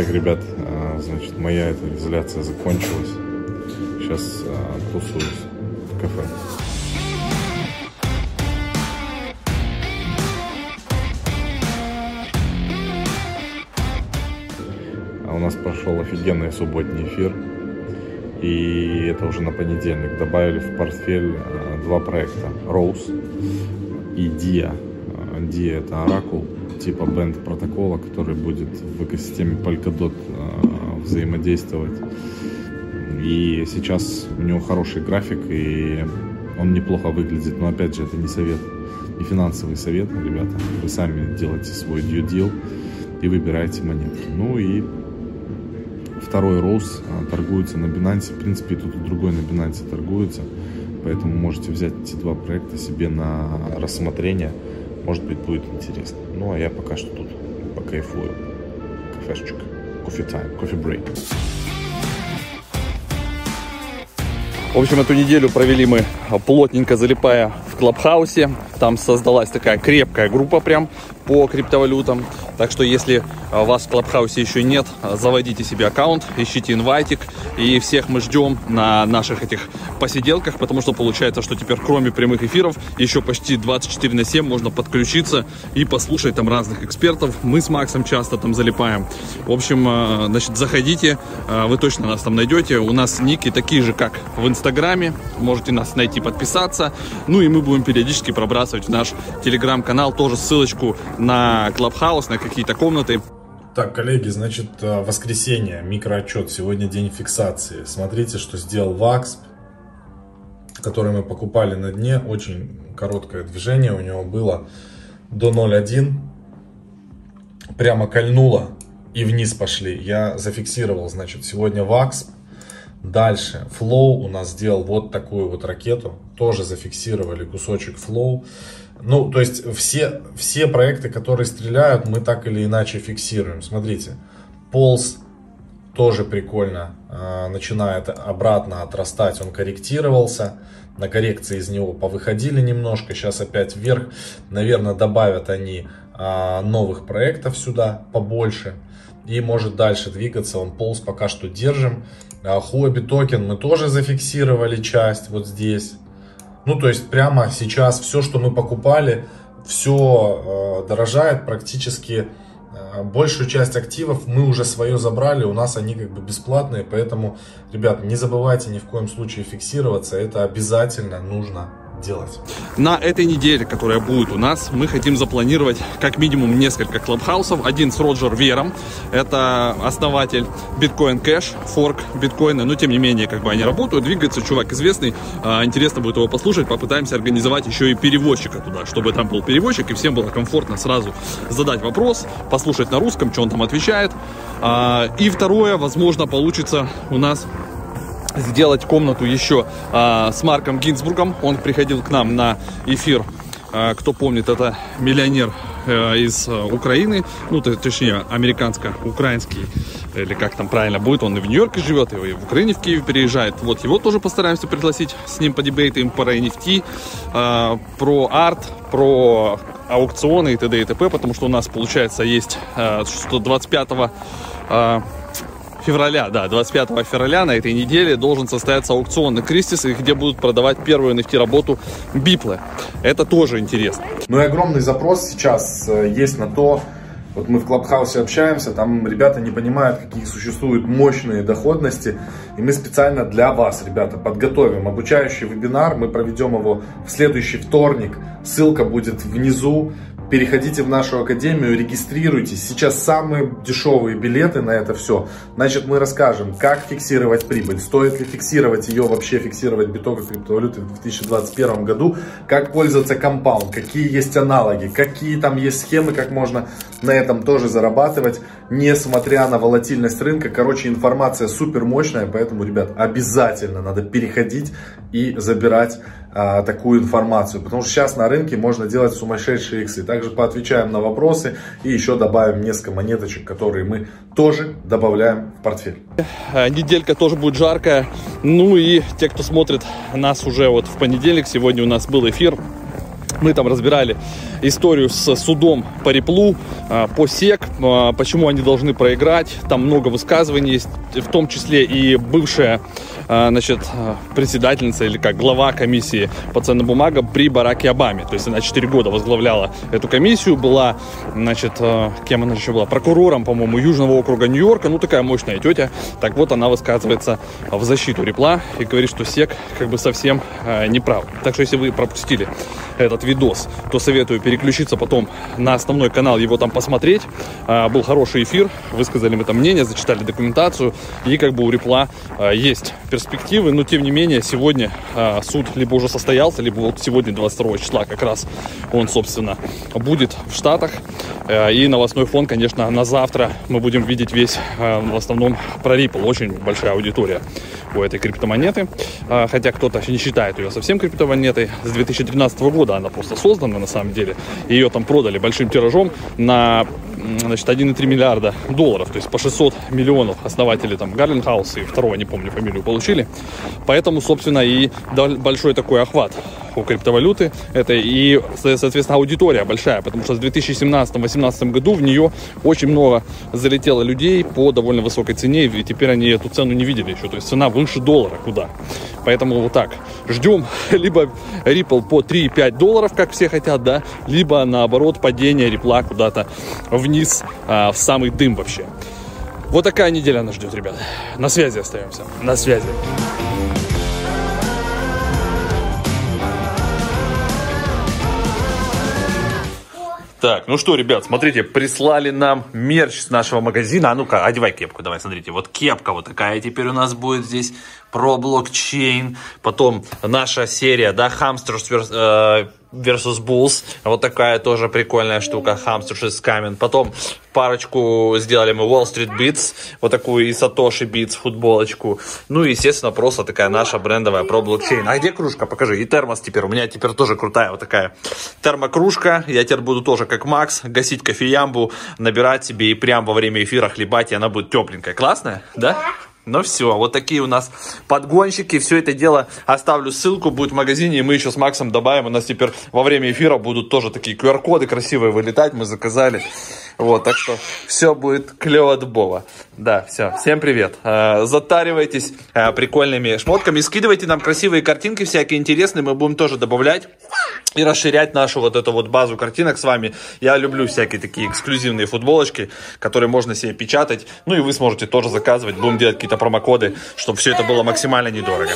Итак, ребят, а, значит, моя эта изоляция закончилась. Сейчас а, тусуюсь в кафе. А у нас прошел офигенный субботний эфир. И это уже на понедельник. Добавили в портфель а, два проекта. Rose и Dia. Dia это Oracle, типа бенд протокола, который будет в экосистеме Polkadot а, взаимодействовать. И сейчас у него хороший график, и он неплохо выглядит. Но опять же, это не совет, не финансовый совет, ребята. Вы сами делаете свой due deal и выбираете монетки. Ну и второй Роуз торгуется на Binance. В принципе, тут и другой на Binance торгуется. Поэтому можете взять эти два проекта себе на рассмотрение. Может быть, будет интересно. Ну, а я пока что тут покайфую. Кафешечка. Кофе тайм, кофе брейк. В общем, эту неделю провели мы плотненько залипая в Клабхаусе. Там создалась такая крепкая группа прям по криптовалютам. Так что, если а, вас в Клабхаусе еще нет, заводите себе аккаунт, ищите инвайтик. И всех мы ждем на наших этих посиделках, потому что получается, что теперь кроме прямых эфиров, еще почти 24 на 7 можно подключиться и послушать там разных экспертов. Мы с Максом часто там залипаем. В общем, а, значит, заходите, а, вы точно нас там найдете. У нас ники такие же, как в Инстаграме. Можете нас найти, подписаться. Ну и мы будем периодически пробрасывать в наш телеграм-канал тоже ссылочку на Клабхаус, на какие-то комнаты. Так, коллеги, значит, э, воскресенье, микроотчет, сегодня день фиксации. Смотрите, что сделал ВАКС, который мы покупали на дне. Очень короткое движение у него было до 0.1. Прямо кольнуло и вниз пошли. Я зафиксировал, значит, сегодня ВАКС. Дальше, Flow у нас сделал вот такую вот ракету. Тоже зафиксировали кусочек Flow. Ну, то есть все, все проекты, которые стреляют, мы так или иначе фиксируем. Смотрите, полз тоже прикольно э, начинает обратно отрастать, он корректировался. На коррекции из него повыходили немножко, сейчас опять вверх. Наверное, добавят они э, новых проектов сюда побольше. И может дальше двигаться, он полз пока что держим. Хуоби токен мы тоже зафиксировали часть вот здесь. Ну, то есть прямо сейчас все, что мы покупали, все э, дорожает практически. Э, большую часть активов мы уже свое забрали, у нас они как бы бесплатные, поэтому, ребят, не забывайте ни в коем случае фиксироваться, это обязательно нужно делать? На этой неделе, которая будет у нас, мы хотим запланировать как минимум несколько клабхаусов. Один с Роджер Вером, это основатель Bitcoin Cash, форк биткоина, но тем не менее, как бы они работают, двигается чувак известный, а, интересно будет его послушать, попытаемся организовать еще и переводчика туда, чтобы там был переводчик и всем было комфортно сразу задать вопрос, послушать на русском, что он там отвечает. А, и второе, возможно, получится у нас сделать комнату еще а, с Марком Гинзбургом. Он приходил к нам на эфир. А, кто помнит, это миллионер а, из а, Украины, ну, то, точнее, американско-украинский, или как там правильно будет, он и в Нью-Йорке живет, и в Украине, в Киеве переезжает. Вот его тоже постараемся пригласить, с ним подебейтаем про NFT, а, про арт, про аукционы и т.д. и т.п., потому что у нас, получается, есть а, что 25 а, февраля, да, 25 февраля на этой неделе должен состояться аукцион на Кристис, где будут продавать первую NFT-работу Биплы. Это тоже интересно. Ну и огромный запрос сейчас э, есть на то, вот мы в Клабхаусе общаемся, там ребята не понимают, какие существуют мощные доходности. И мы специально для вас, ребята, подготовим обучающий вебинар. Мы проведем его в следующий вторник. Ссылка будет внизу переходите в нашу академию, регистрируйтесь. Сейчас самые дешевые билеты на это все. Значит, мы расскажем, как фиксировать прибыль, стоит ли фиксировать ее, вообще фиксировать биток криптовалюты в 2021 году, как пользоваться компаунд, какие есть аналоги, какие там есть схемы, как можно на этом тоже зарабатывать, несмотря на волатильность рынка. Короче, информация супер мощная, поэтому, ребят, обязательно надо переходить и забирать а, такую информацию, потому что сейчас на рынке можно делать сумасшедшие иксы. Также поотвечаем на вопросы и еще добавим несколько монеточек, которые мы тоже добавляем в портфель. Э, неделька тоже будет жаркая. Ну и те, кто смотрит нас уже вот в понедельник, сегодня у нас был эфир Мы там разбирали историю с судом по реплу, а, по СЕК, а, почему они должны проиграть. Там много высказываний есть, в том числе и бывшая а, значит, председательница или как глава комиссии по ценным бумагам при Бараке Обаме. То есть она 4 года возглавляла эту комиссию, была, значит, кем она еще была? Прокурором, по-моему, Южного округа Нью-Йорка. Ну, такая мощная тетя. Так вот, она высказывается в защиту репла и говорит, что СЕК как бы совсем не прав. Так что, если вы пропустили этот видос, то советую переключиться потом на основной канал, его там посмотреть. А, был хороший эфир, высказали мы там мнение, зачитали документацию, и как бы у Репла а, есть перспективы, но тем не менее сегодня а, суд либо уже состоялся, либо вот сегодня 22 числа как раз он, собственно, будет в Штатах. И новостной фон, конечно, на завтра мы будем видеть весь в основном про Ripple. Очень большая аудитория у этой криптомонеты. Хотя кто-то не считает ее совсем криптомонетой. С 2013 года она просто создана на самом деле. Ее там продали большим тиражом на значит, 1,3 миллиарда долларов, то есть по 600 миллионов основатели там Гарлин Хаус и второго, не помню фамилию, получили. Поэтому, собственно, и большой такой охват у криптовалюты. Это и, соответственно, аудитория большая, потому что в 2017-2018 году в нее очень много залетело людей по довольно высокой цене, и теперь они эту цену не видели еще. То есть цена выше доллара куда. Поэтому вот так. Ждем либо Ripple по 3-5 долларов, как все хотят, да, либо наоборот падение репла куда-то вниз, а, в самый дым вообще. Вот такая неделя нас ждет, ребят. На связи остаемся. На связи. Так, ну что, ребят, смотрите, прислали нам мерч с нашего магазина. А ну-ка, одевай кепку, давай, смотрите. Вот кепка вот такая теперь у нас будет здесь про блокчейн. Потом наша серия, да, Hamsters э, versus Bulls. Вот такая тоже прикольная штука. Hamsters is coming. Потом парочку сделали мы Wall Street Beats. Вот такую и Satoshi Beats футболочку. Ну и, естественно, просто такая наша брендовая про блокчейн. А где кружка? Покажи. И термос теперь. У меня теперь тоже крутая вот такая термокружка. Я теперь буду тоже как Макс гасить кофеямбу, набирать себе и прям во время эфира хлебать, и она будет тепленькая. Классная? Да? Ну все, вот такие у нас подгонщики. Все это дело оставлю ссылку, будет в магазине, и мы еще с Максом добавим. У нас теперь во время эфира будут тоже такие QR-коды красивые вылетать, мы заказали. Вот, так что все будет клево дубово. Да, все, всем привет. Э, затаривайтесь э, прикольными шмотками, скидывайте нам красивые картинки всякие интересные, мы будем тоже добавлять и расширять нашу вот эту вот базу картинок с вами. Я люблю всякие такие эксклюзивные футболочки, которые можно себе печатать. Ну и вы сможете тоже заказывать. Будем делать какие-то промокоды, чтобы все это было максимально недорого.